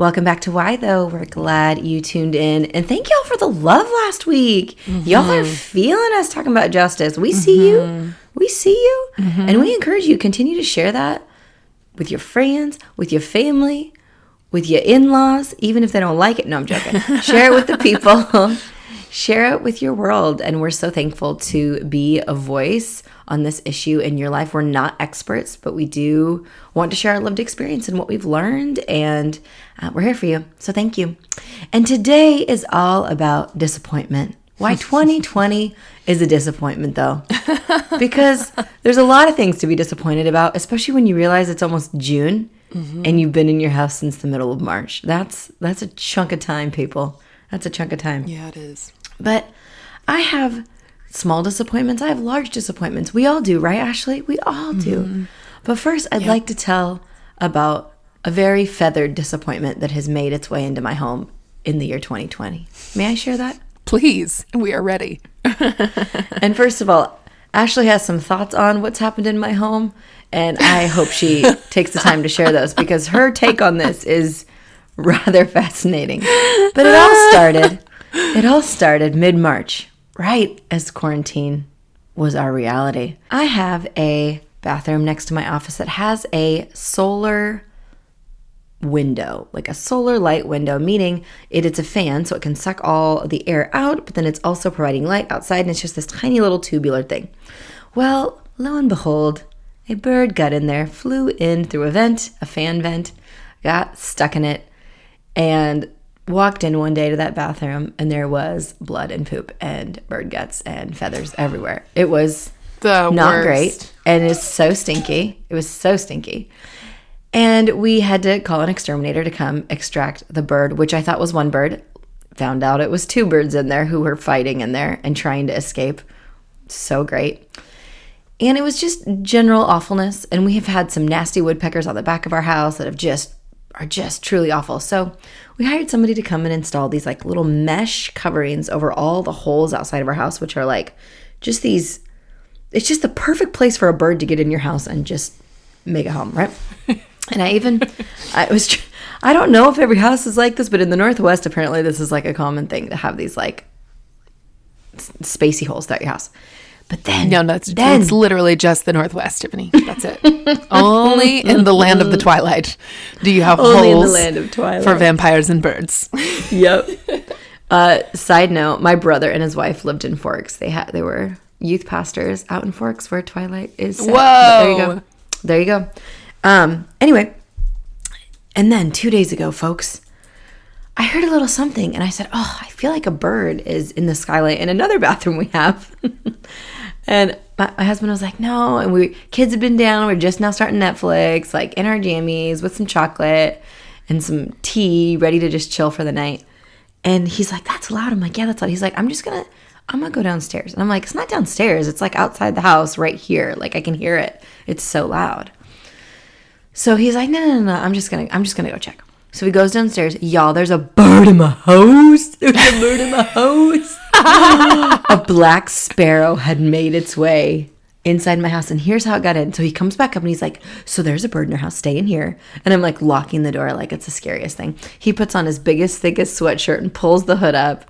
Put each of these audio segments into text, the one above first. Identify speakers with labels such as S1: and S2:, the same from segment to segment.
S1: Welcome back to Why Though. We're glad you tuned in. And thank y'all for the love last week. Y'all are mm-hmm. feeling us talking about justice. We see mm-hmm. you. We see you. Mm-hmm. And we encourage you to continue to share that with your friends, with your family, with your in-laws, even if they don't like it. No, I'm joking. share it with the people. Share it with your world. And we're so thankful to be a voice on this issue in your life. We're not experts, but we do want to share our lived experience and what we've learned. And uh, we're here for you. So thank you. And today is all about disappointment. Why 2020 is a disappointment, though, because there's a lot of things to be disappointed about, especially when you realize it's almost June and you've been in your house since the middle of March. That's that's a chunk of time, people. That's a chunk of time.
S2: Yeah, it is.
S1: But I have small disappointments. I have large disappointments. We all do, right, Ashley? We all do. Mm-hmm. But first, I'd like to tell about a very feathered disappointment that has made its way into my home in the year 2020. May I share that?
S2: Please, we are ready.
S1: And first of all, Ashley has some thoughts on what's happened in my home, and I hope she takes the time to share those because her take on this is rather fascinating. But it all started it all started mid-March, right as quarantine was our reality. I have a bathroom next to my office that has a solar window, like a solar light window, meaning it, it's a fan so it can suck all the air out, but then it's also providing light outside, and it's just this tiny little tubular thing. Well, lo and behold, a bird got in there, flew in through a vent, a fan vent, got stuck in it, and walked in one day to that bathroom, and there was blood and poop and bird guts and feathers everywhere. It was
S2: The
S1: not
S2: worst.
S1: great and it's so stinky. It was so stinky. And we had to call an exterminator to come extract the bird, which I thought was one bird. Found out it was two birds in there who were fighting in there and trying to escape. So great. And it was just general awfulness. And we have had some nasty woodpeckers on the back of our house that have just are just truly awful. So we hired somebody to come and install these like little mesh coverings over all the holes outside of our house, which are like just these it's just the perfect place for a bird to get in your house and just make a home, right? and I even, I was, I don't know if every house is like this, but in the Northwest, apparently this is like a common thing to have these like spacey holes throughout your house. But then,
S2: No, no, it's,
S1: then,
S2: it's literally just the Northwest, Tiffany. That's it. Only in the land of the twilight do you have
S1: Only in the
S2: holes
S1: land of twilight.
S2: for vampires and birds.
S1: yep. Uh, side note: My brother and his wife lived in Forks. They had they were youth pastors out in Forks, where Twilight is. Set. But There you go. There you go. Um. Anyway, and then two days ago, folks, I heard a little something, and I said, "Oh, I feel like a bird is in the skylight in another bathroom we have." And my, husband was like, "No," and we kids have been down. We're just now starting Netflix, like in our jammies with some chocolate and some tea, ready to just chill for the night. And he's like, "That's loud." I'm like, "Yeah, that's loud." He's like, "I'm just gonna." I'm gonna go downstairs. And I'm like, it's not downstairs. It's like outside the house right here. Like I can hear it. It's so loud. So he's like, no, no, no, no. I'm just gonna, I'm just gonna go check. So he goes downstairs. Y'all, there's a bird in my house. There's a bird in my house. A black sparrow had made its way inside my house, and here's how it got in. So he comes back up and he's like, "So there's a bird in your house. Stay in here." And I'm like locking the door, like it's the scariest thing. He puts on his biggest, thickest sweatshirt and pulls the hood up.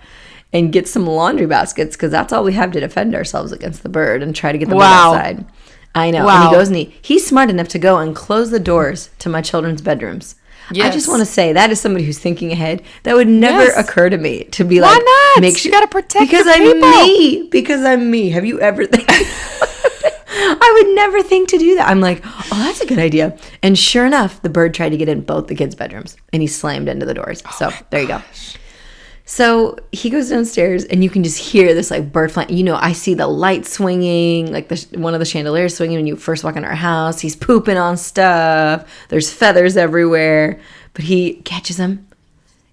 S1: And gets some laundry baskets because that's all we have to defend ourselves against the bird and try to get the
S2: Wow.
S1: bird outside. I know. And he goes and he, he's smart enough to go and close the doors to my children's bedrooms. I just want to say that is somebody who's thinking ahead. That would never
S2: Yes.
S1: occur to me to be
S2: Why
S1: like,
S2: not?
S1: make
S2: You gotta protect
S1: because I'm
S2: people.
S1: me. Because I'm me. Have you ever? I would never think to do that. I'm like, oh, that's a good idea. And sure enough, the bird tried to get in both the kids' bedrooms, and he slammed into the doors.
S2: Oh
S1: so there you go. So he goes downstairs, and you can just hear this like bird flying. You know, I see the light swinging, like the one of the chandeliers swinging when you first walk in our house. He's pooping on stuff. There's feathers everywhere, but he catches them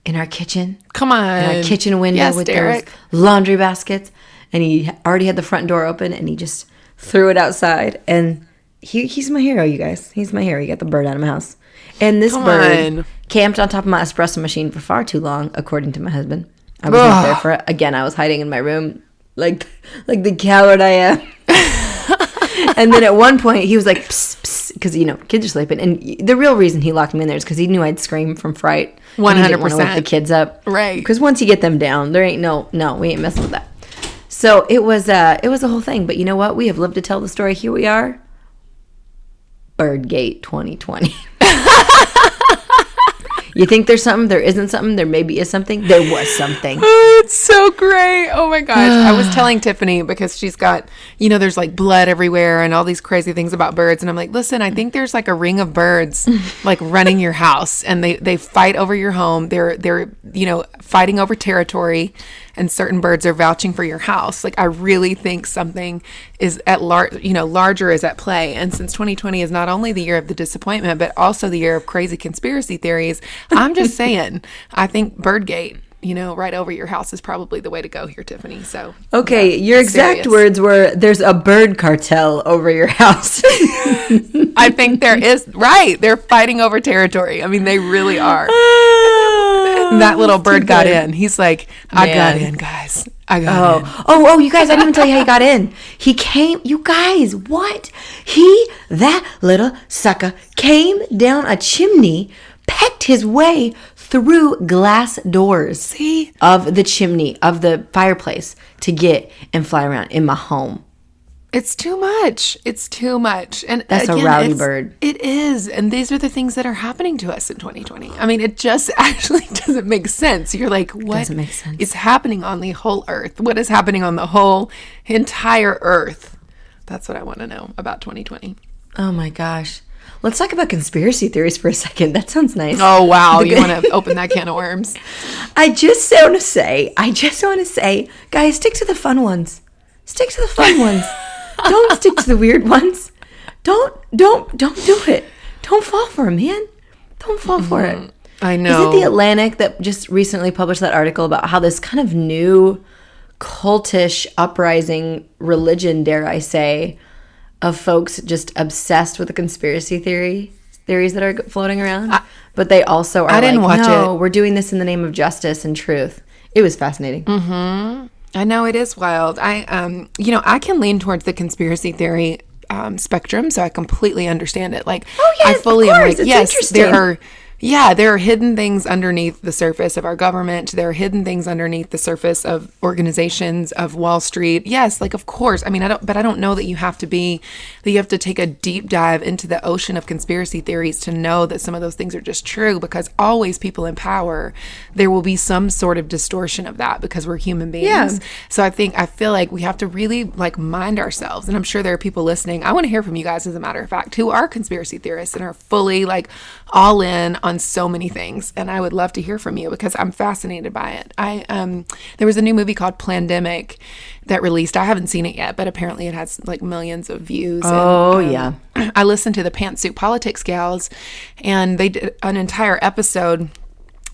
S1: in our kitchen,
S2: Come on.
S1: in our kitchen window
S2: yes,
S1: with
S2: Derek.
S1: those laundry baskets, and he already had the front door open, and he just threw it outside. And he, he's my hero, you guys. He's my hero. He got the bird out of my house. And this
S2: Come
S1: bird
S2: on.
S1: camped on top of my espresso machine for far too long, according to my husband. I was not there for it. Again, I was hiding in my room, like like the coward I am. and then at one point, he was like, because you know kids are sleeping, and the real reason he locked me in there is because he knew I'd scream from fright. and he didn't wake
S2: 100%.
S1: the kids up,
S2: Right.
S1: Because once you get them down, there ain't no no, we ain't messing with that. So it was uh it was a whole thing, but you know what? We have lived to tell the story. Here we are. Birdgate 2020. you think there's something? There isn't something. There maybe is something. There was something.
S2: Oh, it's so great. Oh my gosh. I was telling Tiffany because she's got, you know, there's like blood everywhere and all these crazy things about birds. And I'm like, listen, I think there's like a ring of birds like running your house and they, they fight over your home. They're, they're, you know, fighting over territory and certain birds are vouching for your house. Like I really think something is at large, you know, larger is at play. And since 2020 is not only the year of the disappointment, but also the year of crazy conspiracy theories, I'm just saying, I think Birdgate you know, right over your house is probably the way to go here, Tiffany. So,
S1: Okay,
S2: yeah,
S1: your exact
S2: serious.
S1: words were there's a bird cartel over your house.
S2: I think there is right. They're fighting over territory. I mean, they really are. That little bird got in. He's like, I got in, guys. I got oh. in.
S1: Oh, oh, oh, you guys, I didn't even tell you how he got in. He came, you guys, what? He, that little sucker, came down a chimney, pecked his way through glass doors
S2: See?
S1: of the chimney, of the fireplace to get and fly around in my home.
S2: It's too much. It's too much. And
S1: That's a rowdy
S2: it's-
S1: bird.
S2: It is. And these are the things that are happening to us in 2020. I mean, it just actually doesn't make sense. You're like, what
S1: Doesn't make sense.
S2: is happening on the whole earth? What is happening on the whole entire earth? That's what I want to know about 2020.
S1: Oh my gosh. Let's talk about conspiracy theories for a second. That sounds nice.
S2: Oh, wow. You want to open that can of worms?
S1: I just want to say, I just want to say, guys, stick to the fun ones. Stick to the fun ones. Don't stick to the weird ones. Don't, don't, don't do it. Don't fall for it, man. Don't fall for it.
S2: Mm-hmm.
S1: I
S2: know.
S1: Is it the Atlantic that just recently published that article about how this kind of new cultish uprising religion, dare I say, of folks just obsessed with the conspiracy theory theories that are floating around, but they also are
S2: I didn't
S1: like,
S2: watch
S1: no,
S2: it."
S1: we're doing this in the name of justice and truth. It was fascinating. Mm-hmm.
S2: I know it is wild. I, um, you know, I can lean towards the conspiracy theory um, spectrum, so I completely understand it. Like,
S1: Oh, yes,
S2: I fully am like,
S1: It's
S2: yes, there are. Yeah, there are hidden things underneath the surface of our government. There are hidden things underneath the surface of organizations of Wall Street. Yes, like of course. I mean, I don't, but I don't know that you have to be, that you have to take a deep dive into the ocean of conspiracy theories to know that some of those things are just true. Because always, people in power, there will be some sort of distortion of that because we're human beings.
S1: Yeah.
S2: So I think I feel like we have to really like mind ourselves, and I'm sure there are people listening. I want to hear from you guys, as a matter of fact, who are conspiracy theorists and are fully like all in on so many things. And I would love to hear from you because I'm fascinated by it. I um there was a new movie called Plandemic that released. I haven't seen it yet, but apparently it has like millions of views. and,
S1: Oh,
S2: um,
S1: yeah.
S2: I listened to the Pantsuit Politics gals, and they did an entire episode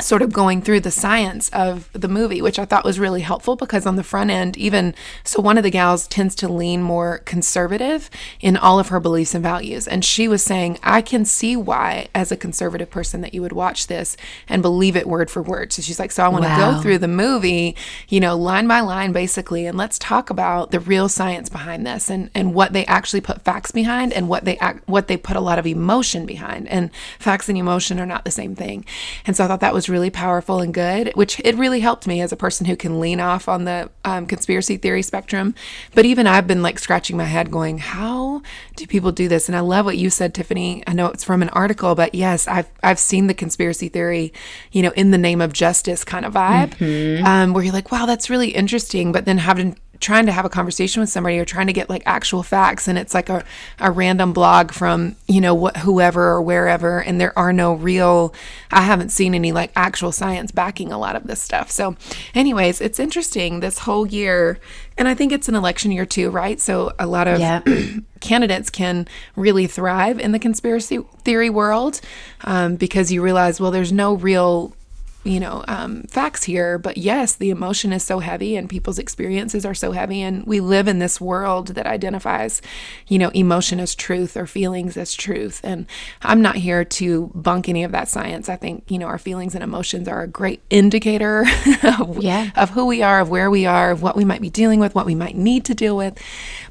S2: sort of going through the science of the movie, which I thought was really helpful because on the front end, even so, one of the gals tends to lean more conservative in all of her beliefs and values. And she was saying, I can see why, as a conservative person, that you would watch this and believe it word for word. So she's like, So I want to
S1: Wow.
S2: go through the movie, you know, line by line, basically, and let's talk about the real science behind this and, and what they actually put facts behind and what they act, what they put a lot of emotion behind. And facts and emotion are not the same thing. And so I thought that was really powerful and good, which it really helped me as a person who can lean off on the um, conspiracy theory spectrum. But even I've been like scratching my head going, how do people do this? And I love what you said, Tiffany. I know it's from an article, but yes, I've, I've seen the conspiracy theory, you know, in the name of justice kind of vibe, um, where you're like, wow, that's really interesting. But then having trying to have a conversation with somebody or trying to get like actual facts and it's like a, a random blog from you know what whoever or wherever and there are no real i haven't seen any like actual science backing a lot of this stuff so anyways it's interesting this whole year and i think it's an election year too right so a lot of
S1: Yeah.
S2: candidates can really thrive in the conspiracy theory world um, because you realize well there's no real you know um, facts here but yes the emotion is so heavy and people's experiences are so heavy and we live in this world that identifies you know emotion as truth or feelings as truth and i'm not here to bunk any of that science i think you know our feelings and emotions are a great indicator of,
S1: Yeah.
S2: of who we are of where we are of what we might be dealing with what we might need to deal with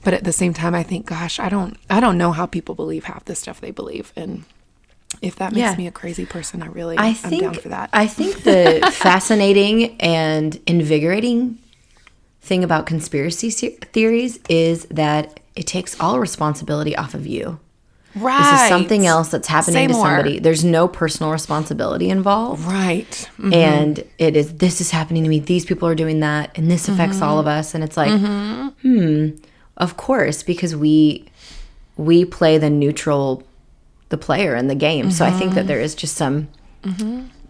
S2: but at the same time i think gosh i don't i don't know how people believe half the stuff they believe and if that makes
S1: Yeah.
S2: me a crazy person, I really
S1: I
S2: am down for that.
S1: I think the fascinating and invigorating thing about conspiracy theories is that it takes all responsibility off of you.
S2: right.
S1: This is something else that's happening
S2: Say
S1: to
S2: more.
S1: somebody. There's no personal responsibility involved.
S2: Right. Mm,
S1: And it is this is happening to me. These people are doing that, and this affects all of us. And it's like, hmm, of course, because we we play the neutral, the player in the game. So I think that there is just some,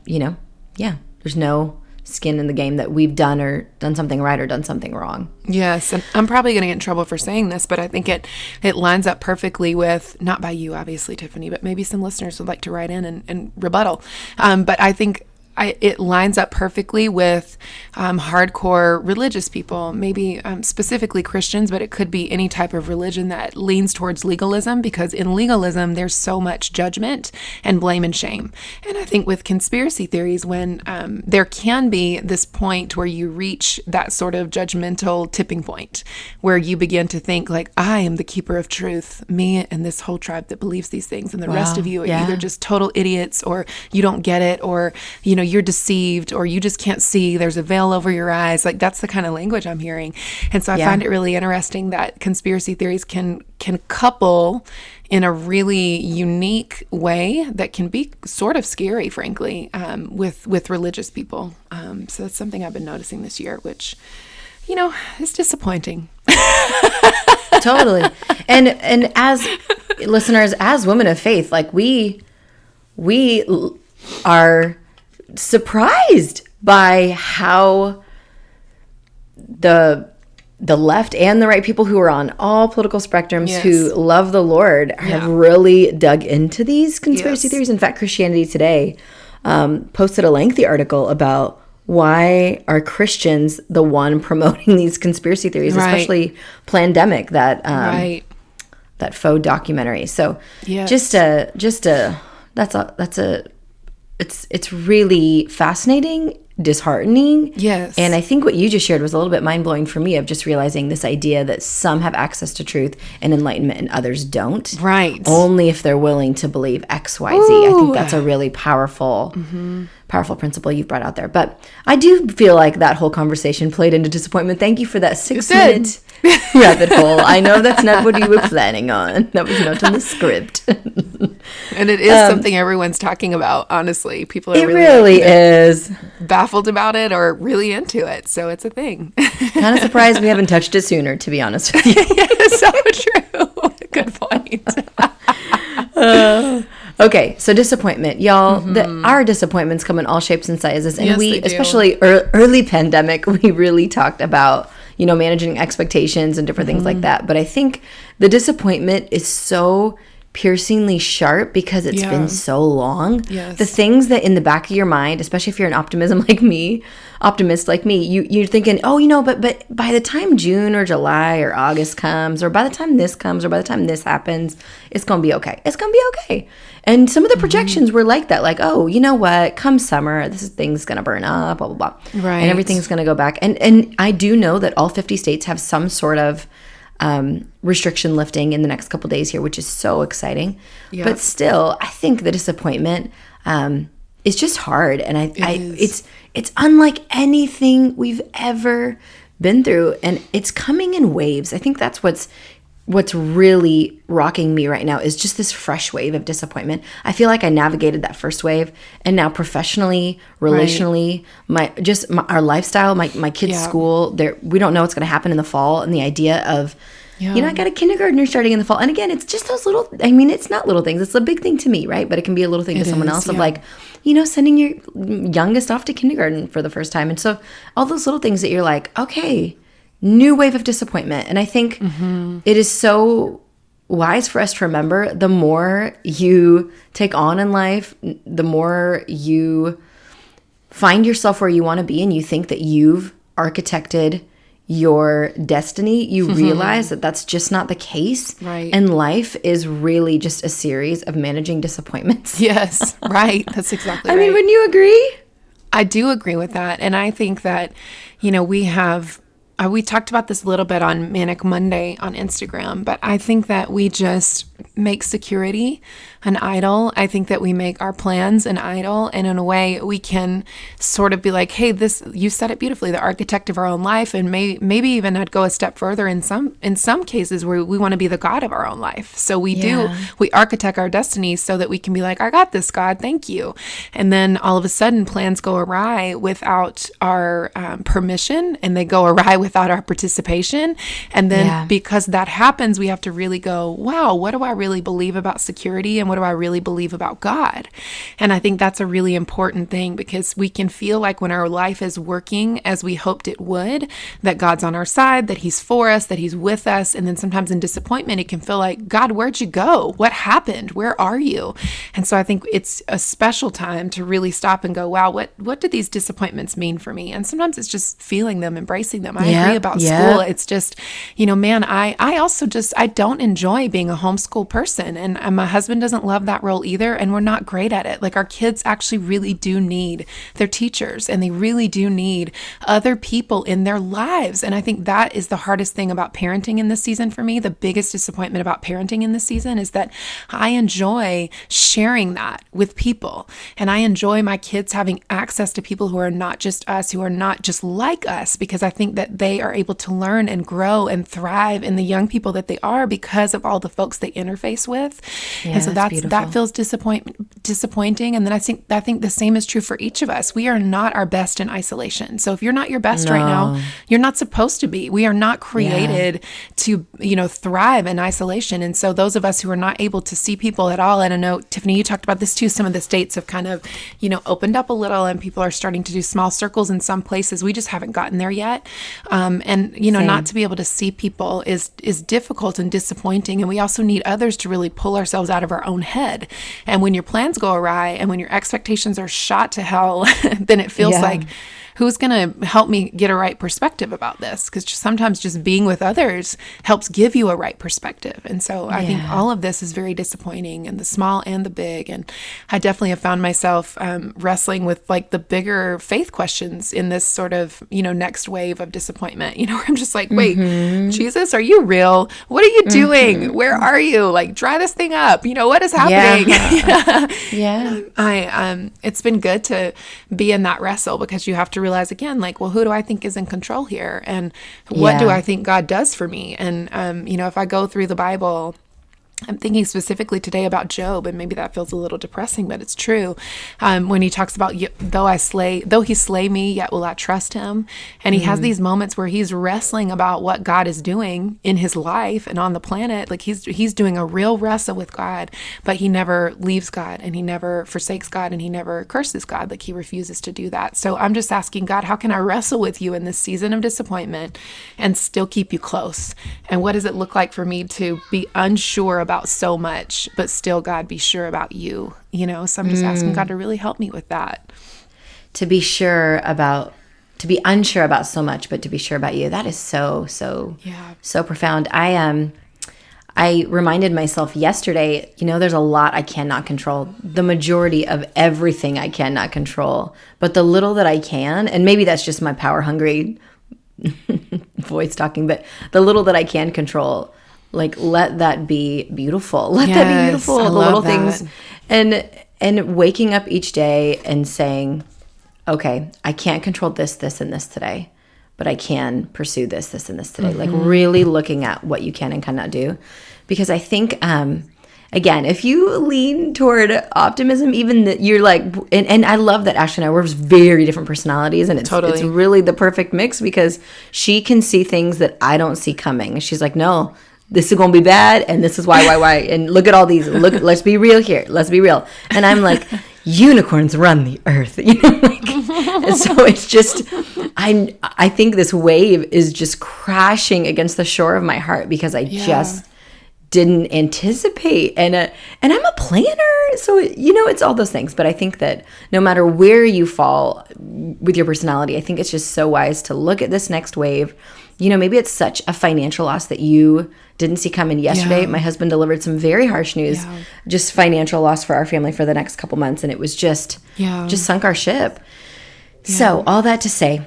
S1: you know, yeah. There's no skin in the game that we've done or done something right or done something wrong.
S2: Yes, and I'm probably going to get in trouble for saying this, but I think it it lines up perfectly with not by you, obviously, Tiffany, but maybe some listeners would like to write in and, and rebuttal. Um, but I think. I, it lines up perfectly with um, hardcore religious people, maybe um, specifically Christians, but it could be any type of religion that leans towards legalism because in legalism, there's so much judgment and blame and shame. And I think with conspiracy theories, when um, there can be this point where you reach that sort of judgmental tipping point where you begin to think, like, I am the keeper of truth, me and this whole tribe that believes these things, and the rest of you are
S1: yeah.
S2: either just total idiots or you don't get it or, you know, you're deceived or you just can't see. There's a veil over your eyes. Like, that's the kind of language I'm hearing. And so I
S1: Yeah.
S2: find it really interesting that conspiracy theories can can couple in a really unique way that can be sort of scary, frankly, um, with with religious people. Um, so that's something I've been noticing this year, which you know is disappointing.
S1: totally and and as listeners as women of faith like we we are surprised by how the the left and the right people who are on all political spectrums
S2: Yes.
S1: who love the Lord have
S2: Yeah.
S1: really dug into these conspiracy
S2: Yes.
S1: theories. In fact, Christianity Today um, posted a lengthy article about why are Christians the one promoting these conspiracy theories,
S2: Right.
S1: especially Plandemic, that um,
S2: right.
S1: that faux documentary. So
S2: Yes.
S1: just a just a that's a that's a it's it's really fascinating, disheartening.
S2: Yes.
S1: And I think what you just shared was a little bit mind blowing for me of just realizing this idea that some have access to truth and enlightenment and others don't.
S2: Right.
S1: Only if they're willing to believe X, Y, Z. I think that's a really powerful mm-hmm. Powerful principle you've brought out there. But I do feel like that whole conversation played into disappointment. Thank you for that six minute rabbit hole. I know that's not what you were planning on. That was not in the script.
S2: And it is something everyone's talking about. Honestly, people are
S1: Um, it
S2: really,
S1: really is.
S2: baffled about it or really into it. So it's a thing.
S1: Kind of surprised we haven't touched it sooner, to be honest with you.
S2: yeah, so true. Good point.
S1: Okay, so disappointment, y'all. The, our disappointments come in all shapes and sizes, and
S2: Mm-hmm. Yes,
S1: we, especially ear early pandemic, we really talked about you know managing expectations and different
S2: Mm-hmm.
S1: things like that. But I think the disappointment is so piercingly sharp because it's
S2: Yeah.
S1: been so long.
S2: Yes.
S1: The things that in the back of your mind, especially if you're an optimism like me, optimist like me, you you're thinking, oh, you know, but but by the time June or July or August comes, or by the time this comes, or by the time this happens, it's gonna be okay. It's gonna be okay. And some of
S2: Mm-hmm.
S1: the projections were like that, like, oh, you know what? Come summer, this thing's gonna burn up, blah blah blah,
S2: Right.
S1: and everything's gonna go back. And and I do know that all 50 states have some sort of um, restriction lifting in the next couple days here, which is so exciting.
S2: Yeah.
S1: But still, I think the disappointment um, is just hard, and I, I
S2: is.
S1: it's it's unlike anything we've ever been through, and it's coming in waves. I think that's what's what's really rocking me right now is just this fresh wave of disappointment. I feel like I navigated that first wave, and now professionally, relationally, my just my, our lifestyle, my my kids'
S2: Yeah.
S1: school. There, we don't know what's going to happen in the fall, and the idea of you know, I got a kindergartner starting in the fall. And again, it's just those little, I mean, it's not little things. It's a big thing to me, right? But it can be a little thing
S2: It
S1: to someone
S2: is,
S1: else of like, you know, sending your youngest off to kindergarten for the first time. And so all those little things that you're like, okay, new wave of disappointment. And I think
S2: Mm-hmm.
S1: it is so wise for us to remember the more you take on in life, the more you find yourself where you want to be and you think that you've architected your destiny, you mm-hmm. realize that that's just not the case.
S2: Right.
S1: And life is really just a series of managing disappointments.
S2: Yes, right. That's exactly
S1: I
S2: right.
S1: mean, wouldn't you agree?
S2: I do agree with that. And I think that, you know, we have, uh, we talked about this a little bit on Manic Monday on Instagram, but I think that we just make security an idol. I think that we make our plans an idol. And in a way, we can sort of be like, hey, this, you said it beautifully, the architect of our own life. And may, maybe even I'd go a step further in some, in some cases where we want to be the God of our own life. So we do, we architect our destiny so that we can be like, I got this, God, thank you. And then all of a sudden, plans go awry without our um, permission and they go awry without our participation. And then
S1: Yeah.
S2: because that happens, we have to really go, wow, what do I really believe about security and what do I really believe about God? And I think that's a really important thing because we can feel like when our life is working as we hoped it would, that God's on our side, that He's for us, that He's with us. And then sometimes in disappointment, it can feel like, God, where'd you go? What happened? Where are you? And so I think it's a special time to really stop and go, wow, what, what did these disappointments mean for me? And sometimes it's just feeling them, embracing them. I
S1: Yeah,
S2: agree about
S1: yeah.
S2: school. It's just, you know, man, I, I also just, I don't enjoy being a homeschool person. And my husband doesn't love that role either. And we're not great at it. Like our kids actually really do need their teachers and they really do need other people in their lives. And I think that is the hardest thing about parenting in this season for me. The biggest disappointment about parenting in this season is that I enjoy sharing that with people. And I enjoy my kids having access to people who are not just us, who are not just like us, because I think that they are able to learn and grow and thrive in the young people that they are because of all the folks they interface with. and so
S1: that's
S2: that's that feels disappoint disappointing. And then I think I think the same is true for each of us. We are not our best in isolation. So if you're not your best right now, you're not supposed to be. We are not created to, you know, thrive in isolation. And so those of us who are not able to see people at all, and I know Tiffany, you talked about this too. Some of the states have kind of, you know, opened up a little, and people are starting to do small circles in some places. We just haven't gotten there yet. Um, and you know,
S1: Same.
S2: not to be able to see people is is difficult and disappointing. And we also need others to really pull ourselves out of our own head. And when your plans go awry, and when your expectations are shot to hell, then it feels
S1: Yeah.
S2: like who's going to help me get a right perspective about this? Because sometimes just being with others helps give you a right perspective. And so i think all of this is very disappointing and the small and the big. And i definitely have found myself um, wrestling with like the bigger faith questions in this sort of you know next wave of disappointment. You know where i'm just like wait jesus are you real? What are you doing? Where are you? Like dry this thing up. You know what is happening?
S1: Yeah. yeah.
S2: I um it's been good to be in that wrestle because you have to realize again like well who do I think is in control here? And what do I think God does for me? And um you know if I go through the Bible I'm thinking specifically today about Job, and maybe that feels a little depressing, but it's true. Um, when he talks about though I slay, though he slay me, yet will I trust him. And he has these moments where he's wrestling about what God is doing in his life and on the planet. Like he's he's doing a real wrestle with God, but he never leaves God, and he never forsakes God, and he never curses God. Like he refuses to do that. So I'm just asking God, how can I wrestle with you in this season of disappointment and still keep you close? And what does it look like for me to be unsure about so much, but still, God, be sure about you? You know, so I'm just asking God to really help me with that.
S1: To be sure about, to be unsure about so much, but to be sure about you. That is so, so,
S2: Yeah.
S1: so profound. I um, I reminded myself yesterday, you know, there's a lot I cannot control. The majority of everything I cannot control, but the little that I can, and maybe that's just my power hungry voice talking, but the little that I can control, like let that be beautiful. Let that be beautiful.
S2: I
S1: the little
S2: that.
S1: things. And and waking up each day and saying, okay, I can't control this, this, and this today, but I can pursue this, this, and this today. Like really looking at what you can and cannot do. Because I think um again, if you lean toward optimism, even that you're like, and, and I love that Ashley and I we're very different personalities, and it's
S2: Totally.
S1: it's really the perfect mix because she can see things that I don't see coming. She's like, no. This is gonna be bad, and this is why, why, why, and look at all these. Look, let's be real here. Let's be real. And I'm like, unicorns run the earth, you know. Like, and so it's just, I, I think this wave is just crashing against the shore of my heart because I just didn't anticipate and uh, and I'm a planner so you know it's all those things but I think that no matter where you fall with your personality I think it's just so wise to look at this next wave you know maybe it's such a financial loss that you didn't see coming yesterday
S2: Yeah.
S1: my husband delivered some very harsh news
S2: Yeah.
S1: just financial loss for our family for the next couple months and it was just
S2: Yeah.
S1: just sunk our ship so, all that to say,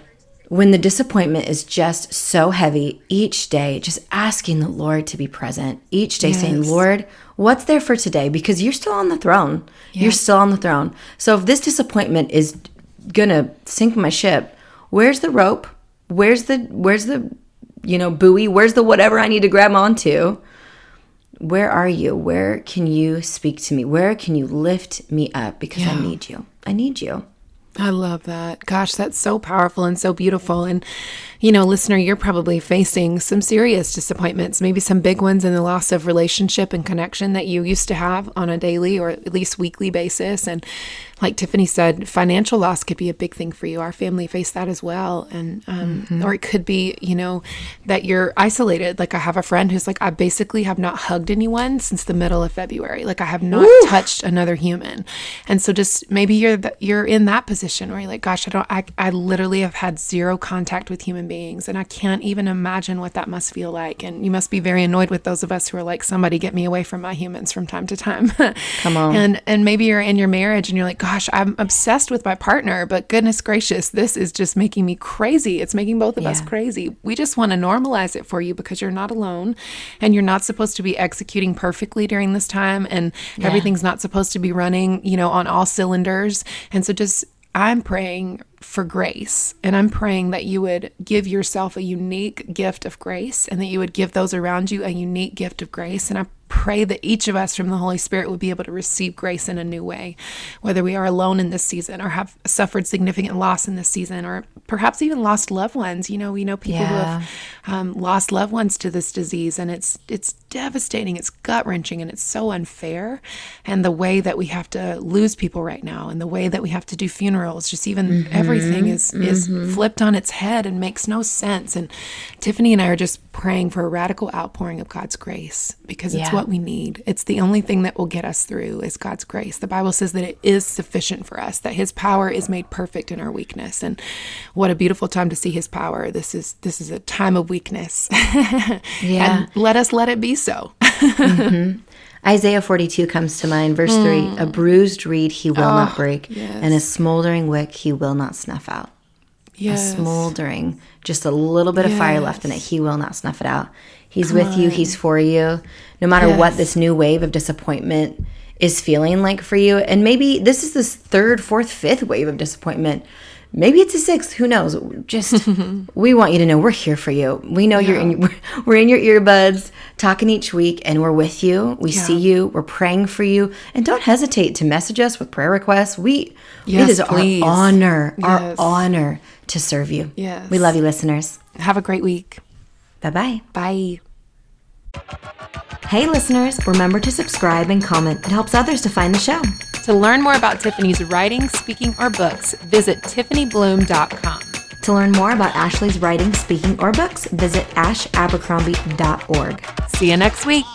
S1: when the disappointment is just so heavy each day, just asking the Lord to be present each day, saying, Lord, what's there for today? Because you're still on the throne. You're still on the throne. So, if this disappointment is gonna sink my ship, where's the rope? Where's the, where's the, you know, buoy? Where's the whatever I need to grab onto? Where are you? Where can you speak to me? Where can you lift me up? Because I need you. I need you.
S2: I love that. Gosh, that's so powerful and so beautiful. And, you know, listener, you're probably facing some serious disappointments, maybe some big ones in the loss of relationship and connection that you used to have on a daily or at least weekly basis. And like Tiffany said, financial loss could be a big thing for you. Our family faced that as well. And, um, or it could be, you know, that you're isolated. Like I have a friend who's like, I basically have not hugged anyone since the middle of February. Like I have not touched another human. And so just maybe you're, th- you're in that position where you're like, gosh, I don't, I, I literally have had zero contact with human beings and I can't even imagine what that must feel like. And you must be very annoyed with those of us who are like, somebody get me away from my humans from time to time.
S1: Come on.
S2: And, and maybe you're in your marriage and you're like, gosh, I'm obsessed with my partner, but goodness gracious, this is just making me crazy. It's making both of us crazy. We just want to normalize it for you because you're not alone and you're not supposed to be executing perfectly during this time and everything's not supposed to be running, you know, on all cylinders. And so just I'm praying for grace and I'm praying that you would give yourself a unique gift of grace and that you would give those around you a unique gift of grace. And I pray that each of us from the Holy Spirit would be able to receive grace in a new way, whether we are alone in this season or have suffered significant loss in this season or perhaps even lost loved ones. You know, we know people who have um, lost loved ones to this disease and it's it's devastating. It's gut wrenching and it's so unfair. And the way that we have to lose people right now and the way that we have to do funerals just even mm-hmm. everything is is mm-hmm. flipped on its head and makes no sense. And Tiffany and I are just praying for a radical outpouring of God's grace because it's
S1: Yeah.
S2: what we need. It's the only thing that will get us through is God's grace. The Bible says that it is sufficient for us that his power is made perfect in our weakness. And what a beautiful time to see his power. This is this is a time of weakness.
S1: Yeah.
S2: and let us let it be so mm-hmm.
S1: Isaiah 42 comes to mind, verse 3 mm. A bruised reed he will not ah, break, and a smoldering wick he will not snuff out.
S2: yes
S1: A smoldering, just a little bit of fire left in it, he will not snuff it out. He's with you, he's for you. No matter what this new wave of disappointment is feeling like for you, and maybe this is this third, fourth, fifth wave of disappointment. Maybe it's a six. Who knows? Just we want you to know we're here for you. We know you're in. We're in your earbuds, talking each week, and we're with you. We see you. We're praying for you, and don't hesitate to message us with prayer requests. We
S2: Yes,
S1: it is
S2: please.
S1: our honor, our honor to serve you.
S2: Yes.
S1: we love you, listeners.
S2: have a great week
S1: Bye bye.
S2: bye
S1: Hey, listeners, remember to subscribe and comment. It helps others to find the show.
S2: To learn more about Tiffany's writing speaking or books visit tiffanybluhm.com
S1: To learn more about Ashley's writing, speaking, or books, visit ashabercrombie.org.
S2: see you next week